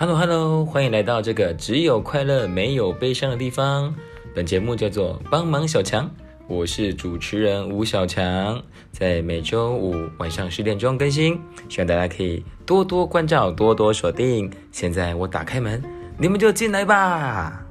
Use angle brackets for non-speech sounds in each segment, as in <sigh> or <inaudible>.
Hello Hello，欢迎来到这个只有快乐没有悲伤的地方。本节目叫做帮忙小强，我是主持人吴小强，在每周五晚上十点钟更新，希望大家可以多多关照，多多锁定。现在我打开门，你们就进来吧。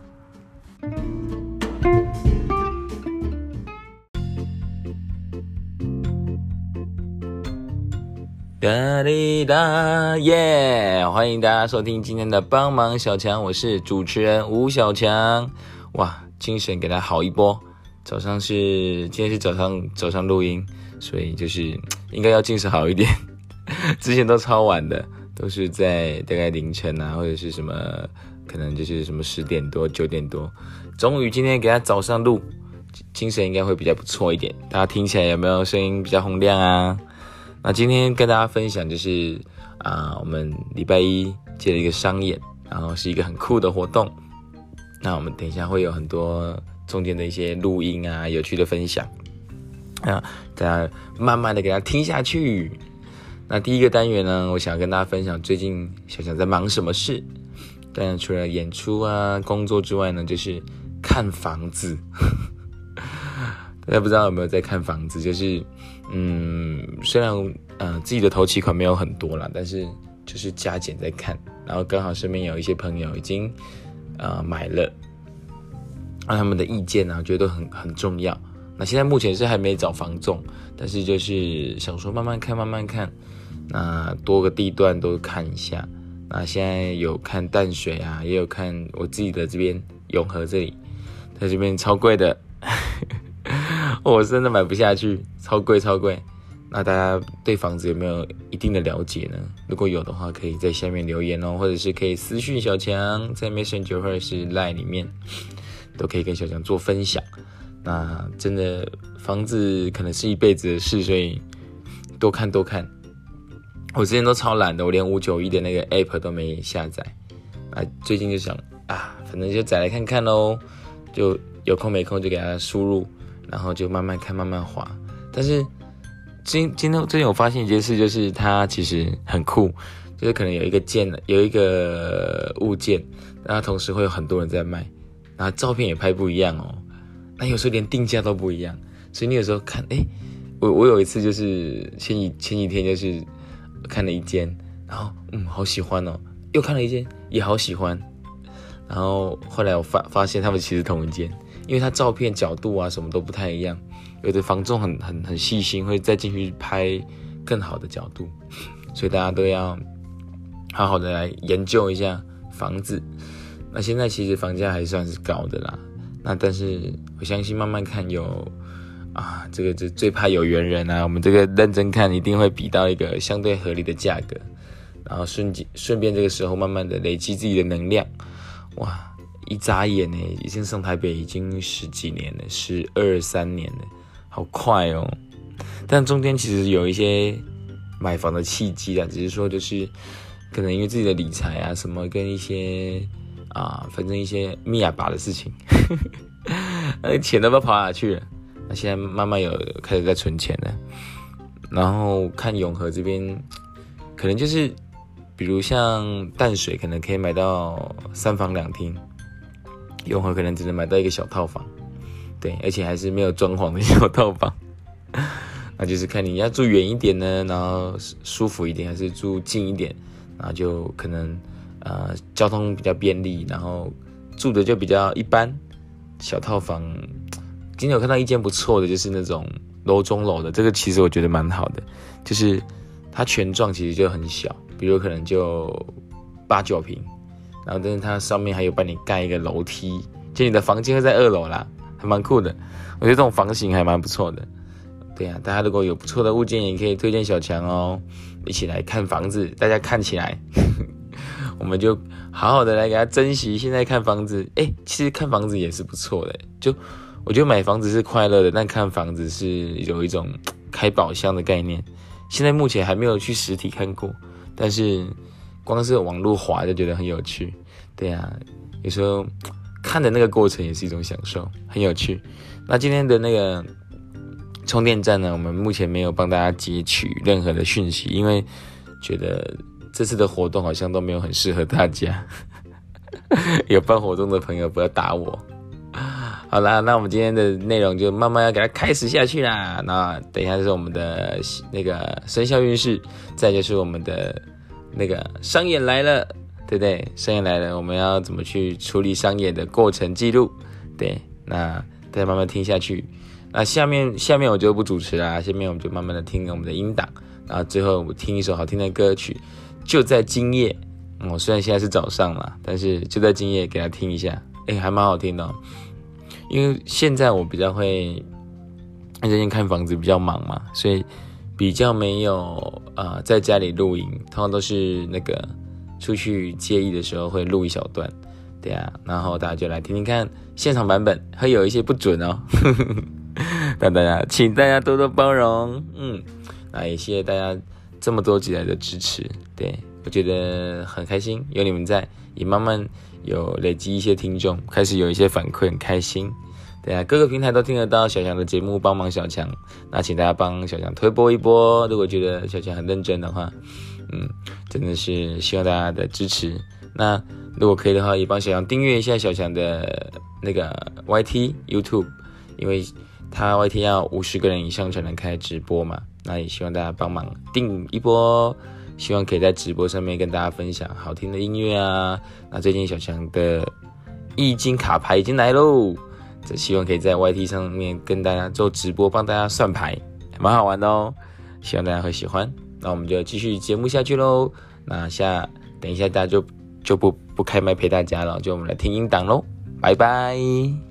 哒哩哒耶！欢迎大家收听今天的帮忙小强，我是主持人吴小强。哇，精神给他好一波。早上是今天是早上早上录音，所以就是应该要精神好一点。<laughs> 之前都超晚的，都是在大概凌晨啊，或者是什么，可能就是什么十点多九点多。终于今天给他早上录，精神应该会比较不错一点。大家听起来有没有声音比较洪亮啊？那今天跟大家分享就是啊，我们礼拜一接了一个商演，然后是一个很酷的活动。那我们等一下会有很多中间的一些录音啊，有趣的分享啊，大家慢慢的给他听下去。那第一个单元呢，我想跟大家分享最近小强在忙什么事。当然除了演出啊、工作之外呢，就是看房子。<laughs> 大家不知道有没有在看房子？就是，嗯，虽然呃自己的头期款没有很多啦，但是就是加减在看，然后刚好身边有一些朋友已经呃买了，那他们的意见呢，我觉得都很很重要。那现在目前是还没找房仲，但是就是想说慢慢看，慢慢看，那多个地段都看一下。那现在有看淡水啊，也有看我自己的这边永和这里，在这边超贵的。我真的买不下去，超贵超贵。那大家对房子有没有一定的了解呢？如果有的话，可以在下面留言哦，或者是可以私讯小强，在 Messenger 或者是 Line 里面，都可以跟小强做分享。那真的房子可能是一辈子的事，所以多看多看。我之前都超懒的，我连五九一的那个 App 都没下载。啊，最近就想啊，反正就载来看看喽，就有空没空就给他输入。然后就慢慢看，慢慢滑。但是今今天最近我发现一件事，就是它其实很酷，就是可能有一个件，有一个物件，然后同时会有很多人在卖，然后照片也拍不一样哦。那有时候连定价都不一样，所以你有时候看，哎，我我有一次就是前几前几天就是看了一间，然后嗯好喜欢哦，又看了一间也好喜欢，然后后来我发发现他们其实同一间。因为它照片角度啊什么都不太一样，有的房仲很很很细心，会再进去拍更好的角度，所以大家都要好好的来研究一下房子。那现在其实房价还算是高的啦，那但是我相信慢慢看有啊，这个这最怕有缘人啊，我们这个认真看一定会比到一个相对合理的价格，然后顺顺便这个时候慢慢的累积自己的能量，哇。一眨眼呢，已经上台北已经十几年了，十二三年了，好快哦！但中间其实有一些买房的契机啊，只是说就是可能因为自己的理财啊什么，跟一些啊，反正一些密哑巴的事情，那 <laughs> 钱都不知道跑哪去了。那现在慢慢有开始在存钱了，然后看永和这边，可能就是比如像淡水，可能可以买到三房两厅。永和可能只能买到一个小套房，对，而且还是没有装潢的小套房，<laughs> 那就是看你要住远一点呢，然后舒服一点，还是住近一点，然后就可能呃交通比较便利，然后住的就比较一般。小套房，今天有看到一间不错的，就是那种楼中楼的，这个其实我觉得蛮好的，就是它全幢其实就很小，比如可能就八九平。然后，但是它上面还有帮你盖一个楼梯，就你的房间会在二楼啦，还蛮酷的。我觉得这种房型还蛮不错的。对呀，大家如果有不错的物件，也可以推荐小强哦，一起来看房子。大家看起来，<laughs> 我们就好好的来给他珍惜。现在看房子，哎，其实看房子也是不错的。就我觉得买房子是快乐的，但看房子是有一种开宝箱的概念。现在目前还没有去实体看过，但是。光是网络滑就觉得很有趣，对呀，有时候看的那个过程也是一种享受，很有趣。那今天的那个充电站呢，我们目前没有帮大家截取任何的讯息，因为觉得这次的活动好像都没有很适合大家。<laughs> 有办活动的朋友不要打我。好啦，那我们今天的内容就慢慢要给它开始下去啦。那等一下就是我们的那个生肖运势，再就是我们的那个商演来了，对不对？商演来了，我们要怎么去处理商演的过程记录？对，那大家慢慢听下去。那下面下面我就不主持啦，下面我们就慢慢的听我们的音档，然后最后我听一首好听的歌曲，就在今夜。我，虽然现在是早上嘛，但是就在今夜给他听一下，哎，还蛮好听的。因为现在我比较会最近看房子比较忙嘛，所以比较没有啊在家里录音，通常都是那个出去介意的时候会录一小段，对啊，然后大家就来听听看现场版本，会有一些不准哦，<laughs> 那大家请大家多多包容，嗯，那也谢谢大家这么多集来的支持，对。我觉得很开心，有你们在，也慢慢有累积一些听众，开始有一些反馈，很开心。对啊，各个平台都听得到小强的节目，帮忙小强，那请大家帮小强推播一波。如果觉得小强很认真的话，嗯，真的是希望大家的支持。那如果可以的话，也帮小强订阅一下小强的那个 YT YouTube，因为他 YT 要五十个人以上才能开直播嘛。那也希望大家帮忙订一波。希望可以在直播上面跟大家分享好听的音乐啊！那最近小强的易经卡牌已经来喽，希望可以在 YT 上面跟大家做直播，帮大家算牌，蛮好玩的哦。希望大家会喜欢。那我们就继续节目下去喽。那下等一下大家就就不不开麦陪大家了，就我们来听音档喽，拜拜。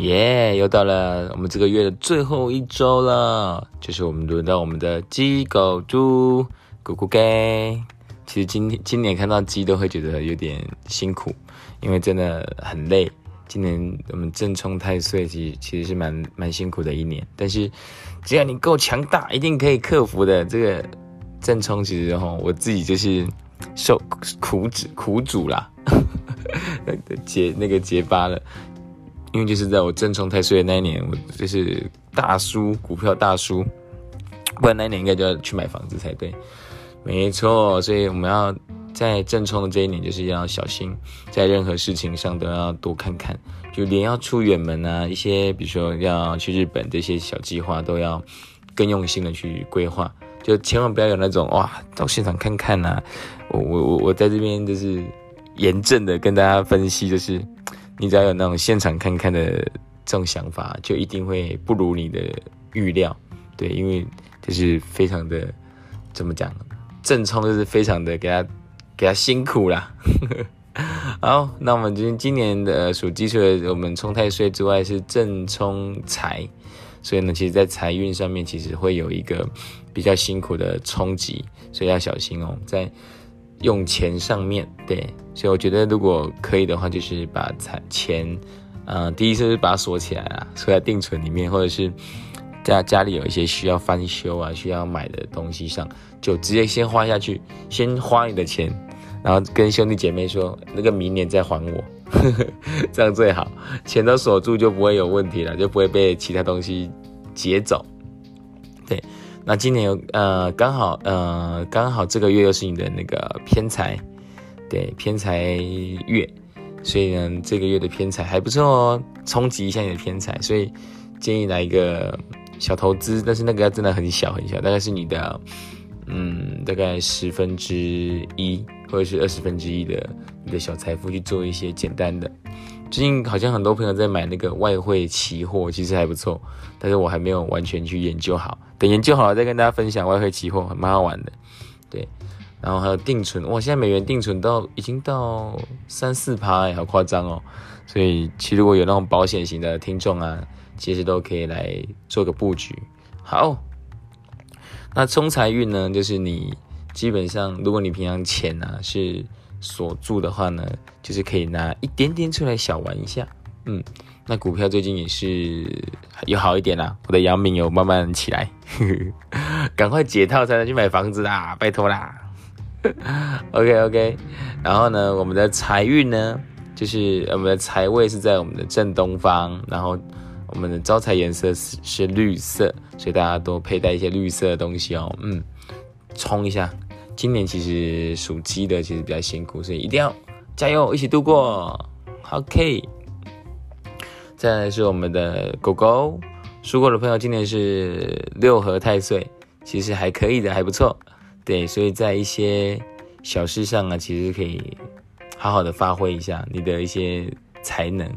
耶，又到了我们这个月的最后一周了，就是我们轮到我们的鸡、狗、猪，咕咕给。其实今天今年看到鸡都会觉得有点辛苦，因为真的很累。今年我们正冲太岁，其实其实是蛮蛮辛苦的一年。但是只要你够强大，一定可以克服的。这个正冲其实哈，我自己就是受苦主苦主啦，结 <laughs> 那个结疤了。因为就是在我正冲太岁的那一年，我就是大输股票大输，不然那一年应该就要去买房子才对。没错，所以我们要在正冲的这一年，就是要小心，在任何事情上都要多看看，就连要出远门啊，一些比如说要去日本这些小计划，都要更用心的去规划，就千万不要有那种哇到现场看看呐。我我我我在这边就是严正的跟大家分析，就是。你只要有那种现场看看的这种想法，就一定会不如你的预料，对，因为就是非常的怎么讲，正冲就是非常的给他给他辛苦啦。<laughs> 好，那我们今今年的属鸡，除了我们冲太岁之外，是正冲财，所以呢，其实在财运上面其实会有一个比较辛苦的冲击，所以要小心哦，在。用钱上面对，所以我觉得如果可以的话，就是把财钱，嗯，第一次是把它锁起来啊，锁在定存里面，或者是家家里有一些需要翻修啊、需要买的东西上，就直接先花下去，先花你的钱，然后跟兄弟姐妹说，那个明年再还我，<laughs> 这样最好，钱都锁住就不会有问题了，就不会被其他东西劫走，那今年有呃刚好呃刚好这个月又是你的那个偏财，对偏财月，所以呢这个月的偏财还不错哦，冲击一下你的偏财，所以建议来一个小投资，但是那个要真的很小很小，大概是你的嗯大概十分之一或者是二十分之一的你的小财富去做一些简单的。最近好像很多朋友在买那个外汇期货，其实还不错，但是我还没有完全去研究好，等研究好了再跟大家分享外汇期货，蛮好玩的。对，然后还有定存，哇，现在美元定存到已经到三四趴，好夸张哦。所以其实如果有那种保险型的听众啊，其实都可以来做个布局。好，那冲财运呢，就是你基本上如果你平常钱啊是。锁住的话呢，就是可以拿一点点出来小玩一下。嗯，那股票最近也是有好一点啦，我的阳明有慢慢起来，<laughs> 赶快解套才能去买房子啦，拜托啦。<laughs> OK OK，然后呢，我们的财运呢，就是我们的财位是在我们的正东方，然后我们的招财颜色是是绿色，所以大家多佩戴一些绿色的东西哦。嗯，冲一下。今年其实属鸡的其实比较辛苦，所以一定要加油，一起度过。OK。再来是我们的狗狗，属狗的朋友，今年是六合太岁，其实还可以的，还不错。对，所以在一些小事上啊，其实可以好好的发挥一下你的一些才能。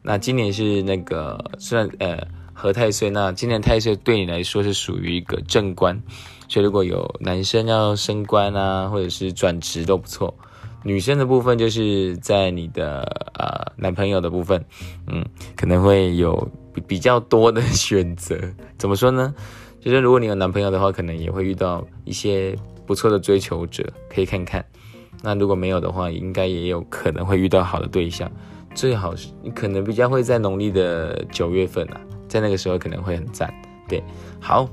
那今年是那个虽然呃合太岁，那今年太岁对你来说是属于一个正官，所以如果有男生要升官啊，或者是转职都不错。女生的部分就是在你的呃男朋友的部分，嗯，可能会有比较多的选择。<laughs> 怎么说呢？就是如果你有男朋友的话，可能也会遇到一些。不错的追求者可以看看，那如果没有的话，应该也有可能会遇到好的对象。最好是你可能比较会在农历的九月份啊，在那个时候可能会很赞。对，好，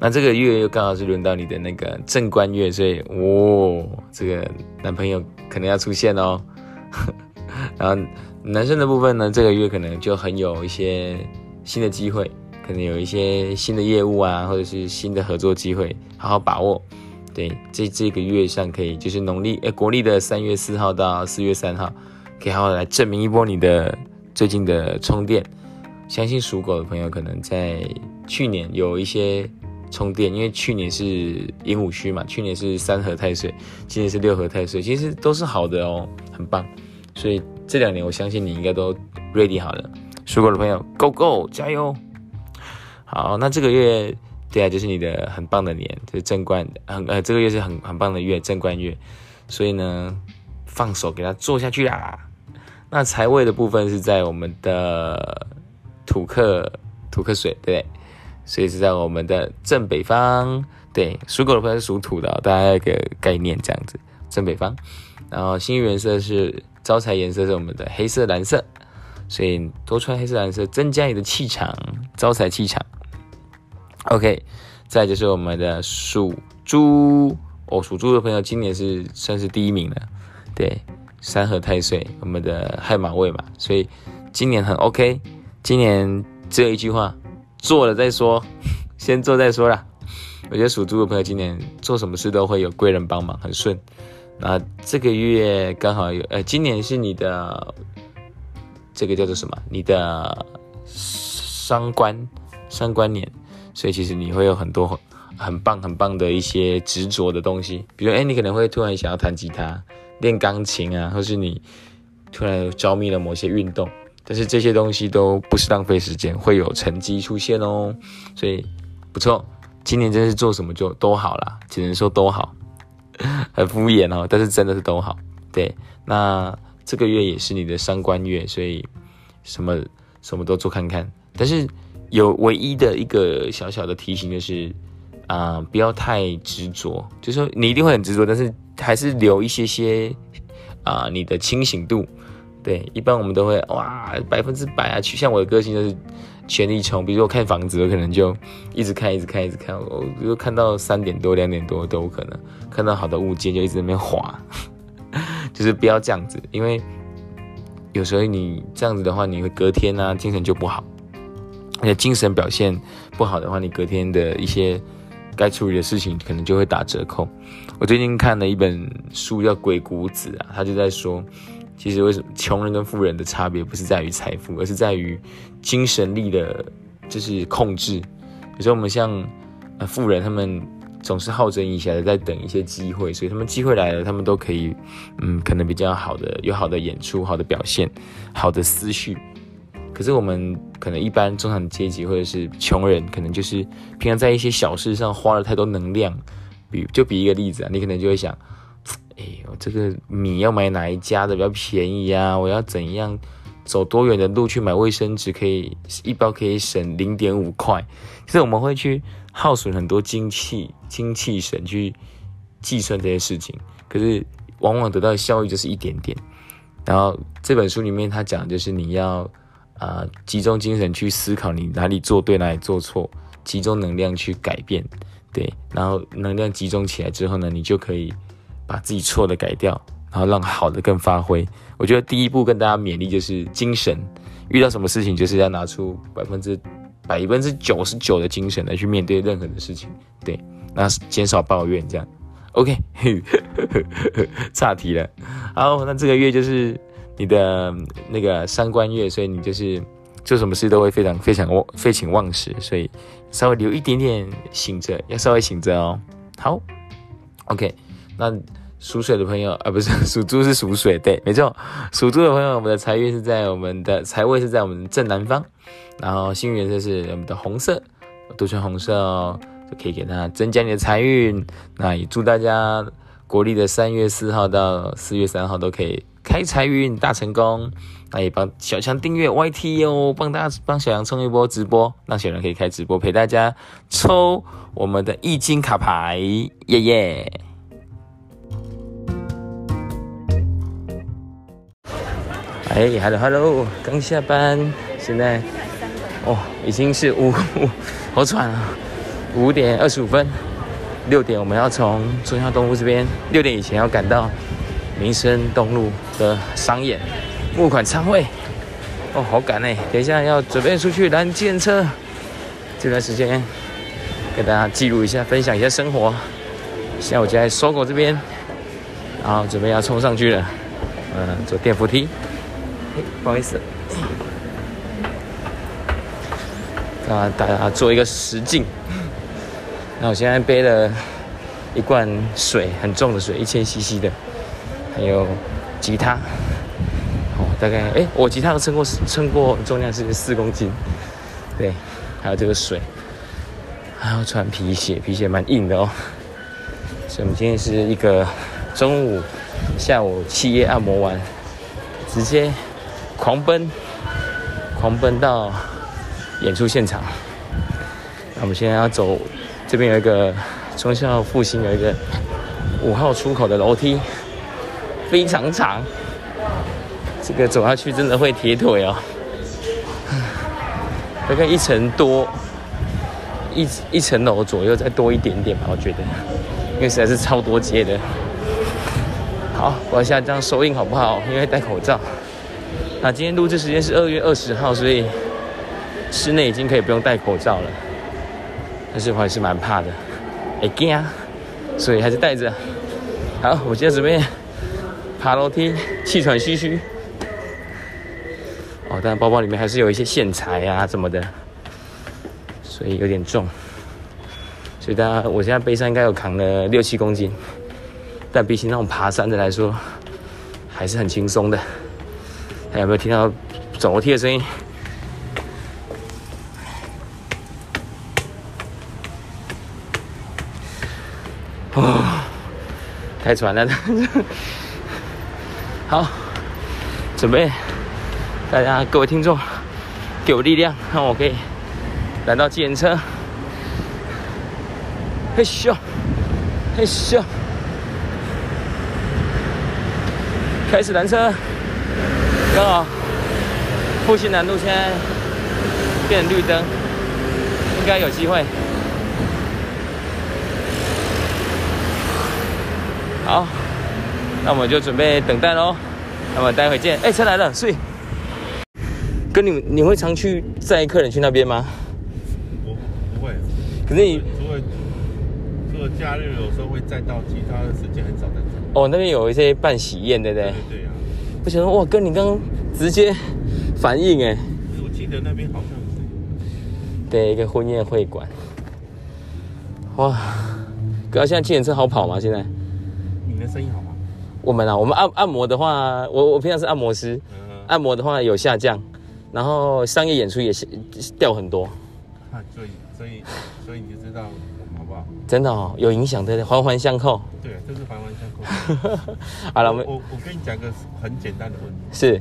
那这个月又刚好是轮到你的那个正官月，所以哦，这个男朋友可能要出现哦。<laughs> 然后男生的部分呢，这个月可能就很有一些新的机会。可能有一些新的业务啊，或者是新的合作机会，好好把握。对，这这个月上可以，就是农历诶国历的三月四号到四月三号，可以好好来证明一波你的最近的充电。相信属狗的朋友可能在去年有一些充电，因为去年是寅午戌嘛，去年是三合太岁，今年是六合太岁，其实都是好的哦，很棒。所以这两年我相信你应该都 ready 好了。属狗的朋友，Go Go，加油！好，那这个月对啊，就是你的很棒的年，就是正官，很呃，这个月是很很棒的月，正官月，所以呢，放手给他做下去啦。那财位的部分是在我们的土克土克水，对，所以是在我们的正北方。对，属狗的朋友是属土的，大家一个概念这样子，正北方。然后幸运颜色是招财颜色是我们的黑色蓝色，所以多穿黑色蓝色，增加你的气场，招财气场。OK，再就是我们的属猪哦，属猪的朋友今年是算是第一名了，对，三合太岁，我们的亥马位嘛，所以今年很 OK。今年只有一句话，做了再说，<laughs> 先做再说啦。我觉得属猪的朋友今年做什么事都会有贵人帮忙，很顺。那这个月刚好有，呃，今年是你的这个叫做什么？你的伤官伤官年。所以其实你会有很多很很棒很棒的一些执着的东西，比如哎，你可能会突然想要弹吉他、练钢琴啊，或是你突然着迷了某些运动，但是这些东西都不是浪费时间，会有成绩出现哦。所以不错，今年真是做什么就都好啦，只能说都好，<laughs> 很敷衍哦，但是真的是都好。对，那这个月也是你的三官月，所以什么什么都做看看，但是。有唯一的一个小小的提醒就是，啊，不要太执着。就是说你一定会很执着，但是还是留一些些啊，你的清醒度。对，一般我们都会哇百分之百啊，像我的个性就是全力冲。比如说我看房子，我可能就一直看，一直看，一直看。我比如看到三点多、两点多都有可能看到好的物件，就一直在那边滑。<laughs> 就是不要这样子，因为有时候你这样子的话，你会隔天呢精神就不好。而且精神表现不好的话，你隔天的一些该处理的事情可能就会打折扣。我最近看了一本书叫《鬼谷子》啊，他就在说，其实为什么穷人跟富人的差别不是在于财富，而是在于精神力的，就是控制。有时候我们像呃富人，他们总是好整以暇的在等一些机会，所以他们机会来了，他们都可以嗯，可能比较好的有好的演出、好的表现、好的思绪。可是我们可能一般中产阶级或者是穷人，可能就是平常在一些小事上花了太多能量。比就比一个例子啊，你可能就会想，哎，我这个米要买哪一家的比较便宜啊？我要怎样走多远的路去买卫生纸，可以一包可以省零点五块？其实我们会去耗损很多精气精气神去计算这些事情，可是往往得到的效益就是一点点。然后这本书里面他讲就是你要。啊，集中精神去思考你哪里做对，哪里做错，集中能量去改变，对，然后能量集中起来之后呢，你就可以把自己错的改掉，然后让好的更发挥。我觉得第一步跟大家勉励就是精神，遇到什么事情就是要拿出百分之百分之九十九的精神来去面对任何的事情，对，那减少抱怨这样。OK，<laughs> 岔题了。好，那这个月就是你的那个三观月，所以你就是做什么事都会非常非常忘，废寝忘食，所以稍微留一点点醒着，要稍微醒着哦。好，OK，那属水的朋友啊，不是属猪是属水，对，没错，属猪的朋友，我们的财运是在我们的财位是在我们正南方，然后幸运颜色是我们的红色，都穿红色哦。就可以给他增加你的财运，那也祝大家国历的三月四号到四月三号都可以开财运大成功。那也帮小强订阅 YT 哦，帮大家帮小强冲一波直播，让小强可以开直播陪大家抽我们的易经卡牌，耶耶！哎，hello hello，刚下班，现在哦已经是五，好喘啊。五点二十五分，六点我们要从中央东路这边，六点以前要赶到民生东路的商演募款参会。哦，好赶哎！等一下要准备出去拦电车，这段时间给大家记录一下，分享一下生活。现在我就在搜狗这边，然后准备要冲上去了。嗯，坐电扶梯。不好意思，啊，大家做一个实镜。那我现在背了一罐水，很重的水，一千 CC 的，还有吉他，哦，大概哎，我吉他都称过称过重量是四公斤，对，还有这个水，还要穿皮鞋，皮鞋蛮硬的哦。所以我们今天是一个中午、下午七夜按摩完，直接狂奔，狂奔到演出现场。那我们现在要走。这边有一个中校复兴有一个五号出口的楼梯，非常长，这个走下去真的会铁腿哦。大概一层多，一一层楼左右再多一点点吧，我觉得，因为实在是超多阶的。好，我要下这样收音好不好？因为戴口罩。那今天录制时间是二月二十号，所以室内已经可以不用戴口罩了。但是我还是蛮怕的，会惊，所以还是带着。好，我现在准备爬楼梯，气喘吁吁。哦，但包包里面还是有一些线材啊什么的，所以有点重。所以大家，我现在背上应该有扛了六七公斤，但比起那种爬山的来说，还是很轻松的。还有没有听到走楼梯的声音？哦，太喘了！<laughs> 好，准备，大家各位听众，给我力量，让我可以来到计程车。嘿咻，嘿咻，开始拦车，刚好复兴南路现在变绿灯，应该有机会。好，那我们就准备等待喽。那么待会见。哎，车来了，睡。跟你你会常去载客人去那边吗？我不会。可是你除了除了假日，有时候会载到，其他的时间很少在载。哦，那边有一些办喜宴，对不对？对啊。不想说哇，跟你刚刚直接反应哎。我记得那边好像是。对，一个婚宴会馆。哇，哥，现在计程车好跑吗？现在？你的生意好吗？我们啊，我们按按摩的话，我我平常是按摩师，按摩的话有下降，然后商业演出也掉很多。所以所以所以你就知道好不好？真的哦，有影响的，环环相扣。对，就是环环相扣。<laughs> 好了，我们我我跟你讲个很简单的问题。是。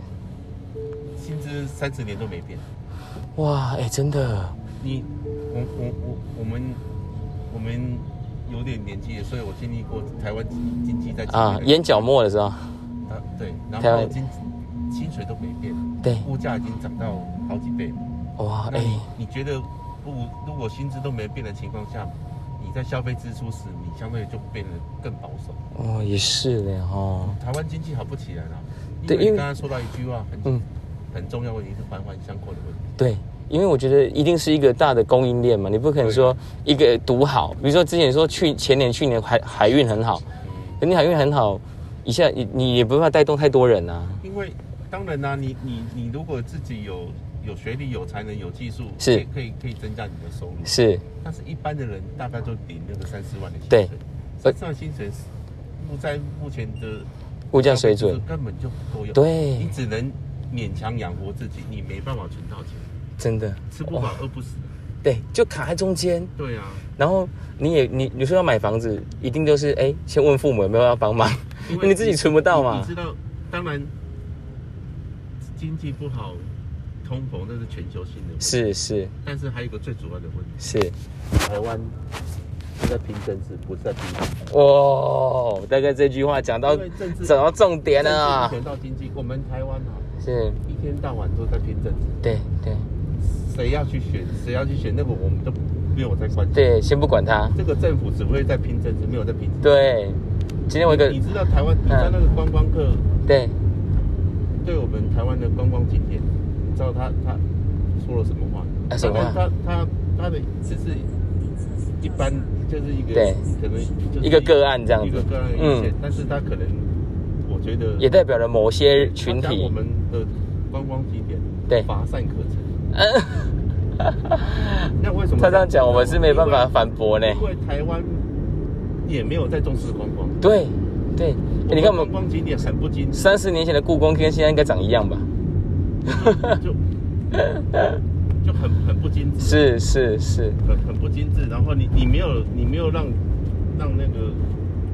薪资三十年都没变。哇，哎，真的。你我我我我们我们。有点年纪，所以我经历过台湾经济在啊眼角膜的时候，啊对，然后薪薪水都没变，对，物价已经涨到好几倍，哇，哎，你觉得不如果薪资都没变的情况下，在消费支出时，你相对就变得更保守。哦，也是的哦。台湾经济好不起来了，对因为刚刚说到一句话很、嗯很重要问题是环环相扣的问题。对，因为我觉得一定是一个大的供应链嘛，你不可能说一个独好，比如说之前说去前年去年海海运很好，可你海运很好，一下你你也不办法带动太多人啊。因为当然啦、你你你如果自己有有学历、有才能、有技术，是可以可以增加你的收入。是，但是一般的人大概就顶那个三四万的薪对水，呃身上薪水是目在目前的物价水准根本就不够用，对你只能勉强养活自己，你没办法存到钱，真的吃不饱饿不死。对，就卡在中间。对啊，然后你也你你说要买房子，一定就是哎，先问父母有没有要帮忙，因为 <laughs> 你自己存不到嘛你。知道，当然经济不好，通膨那是全球性的，，是是但是还有一个最主要的问题，是，台湾是在拼政治，不是在拼。哇，大概这句话讲到政治讲到重点了啊政治。选到经济，我们台湾啊，是，一天到晚都在拼政治，对对谁要去选，谁要去选，那个我们都没有在关心。对，先不管他。这个政府只会在拼政治，没有在拼。对，今天我一个你知道台湾，你知道那个观光客对对我们台湾的观光景点，你知道他他说了什么话？啊什么话他他他的只是一般，就是一个对可能就是一个个案这样子一个个案的意见，但是他可能我觉得也代表了某些群体我。们的观光景点对乏善可陈。嗯，<laughs> 那为什么他这样讲，我们是没办法反驳呢。因为台湾也没有在重视观光。对对，欸你看我们观光景点很不精致，三十年前的故宫跟现在应该长一样吧？<laughs> 就就很很不精致，是是是，很很不精致。然后你你没有你没有让让那个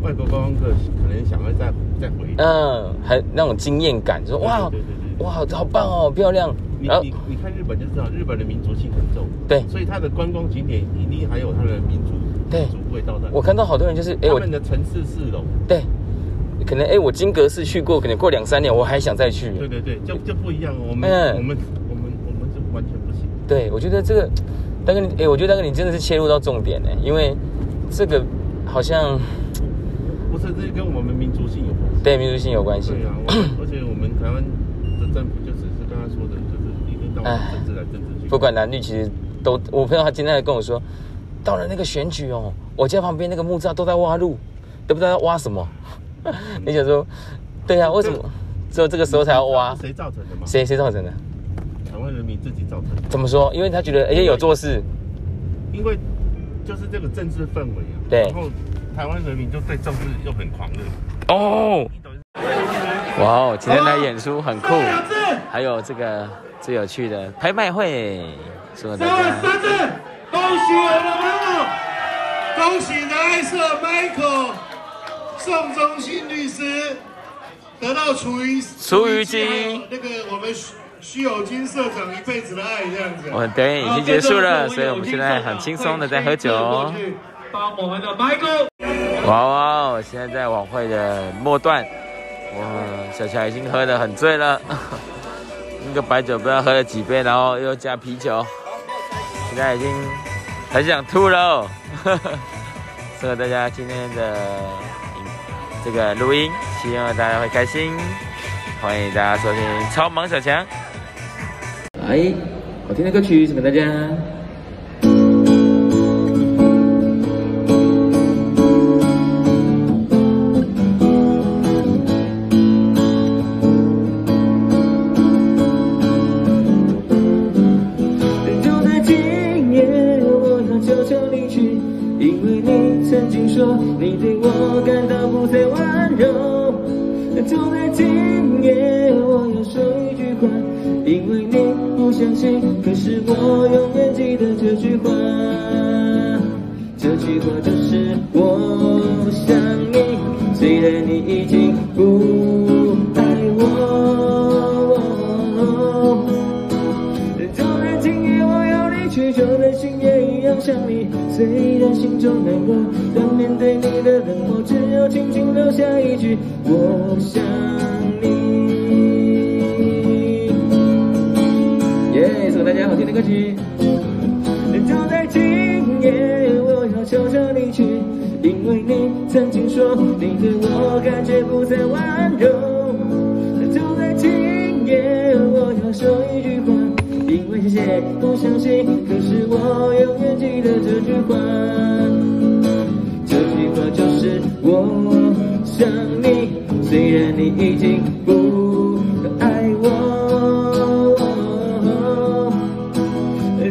外国观光客可能想要再再回。嗯，很那种惊艳感，说哇对对对对哇，好棒哦，漂亮。你你你看日本就知道，日本的民族性很重，对所以它的观光景点一定还有它的民族对民族味道在。我看到好多人就是，哎，他们的城市市容，对，可能哎，我金阁寺去过，可能过两三年我还想再去。对对对，就就不一样。我们、嗯我们我们我们就完全不行。对，我觉得这个大哥你，哎，我觉得大哥你真的是切入到重点呢，因为这个好像不是，这跟我们民族性有关系。对民族性有关系。对啊，<clears throat> 而且我们台湾的政府就只是刚刚说的，就是一天到晚唉政治来政治去。不管男女，其实都，我朋友他今天还跟我说，到了那个选举哦，我家旁边那个木栅都在挖路，都不知道要挖什么。你想说，对啊，为什么只有这个时候才要挖是？谁造成的吗？谁谁造成的？台湾人民自己造成的。怎么说？因为他觉得哎有做事，因为就是这个政治氛围啊。对然后台湾人民就对政治又很狂热。哦，哇哦，今天来演出很酷，还有这个最有趣的拍卖会，祝大家三字，恭喜我的朋友，恭喜来色 Michael 宋忠信律师得到厨余厨余机还有那个我们徐徐有金社长一辈子的爱这样子。我们表演已经结束了，所以我们现在很轻松的在喝酒哦。帮我们的 Michael。哇哇哦！现在在晚会的末段，哇，小乔已经喝得很醉了，<laughs> 那个白酒不知道喝了几杯，然后又加啤酒，现在已经很想吐了哦。<laughs> 适合大家今天的影这个录音，希望大家会开心，欢迎大家收听《超萌小强》。哎，好听的歌曲送给大家。想你。耶，送给大家好听的歌曲。就在今夜，我要悄悄离去，因为你曾经说你对我感觉不再温柔，就在今夜，我要说一句话，因为谢谢不相信，可是我永远记得这句话。这句话就是我，虽然你已经不爱我。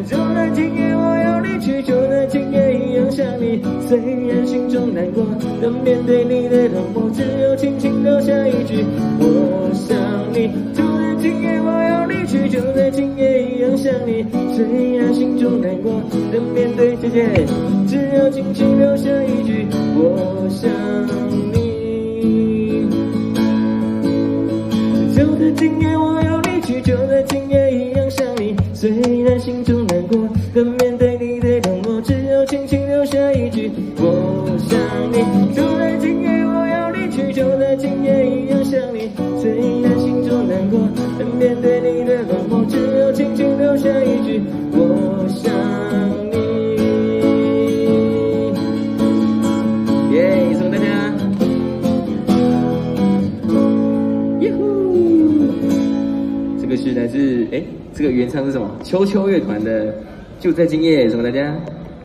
就在今夜我要离去，就在今夜一样想你，虽然心中难过，但面对你的冷漠，只有轻轻留下一句我想你。就在今夜我要离去，就在今夜一样想你，虽然心中难过，但面对姐姐，只有轻轻留下秋秋乐团的就在今夜送给大家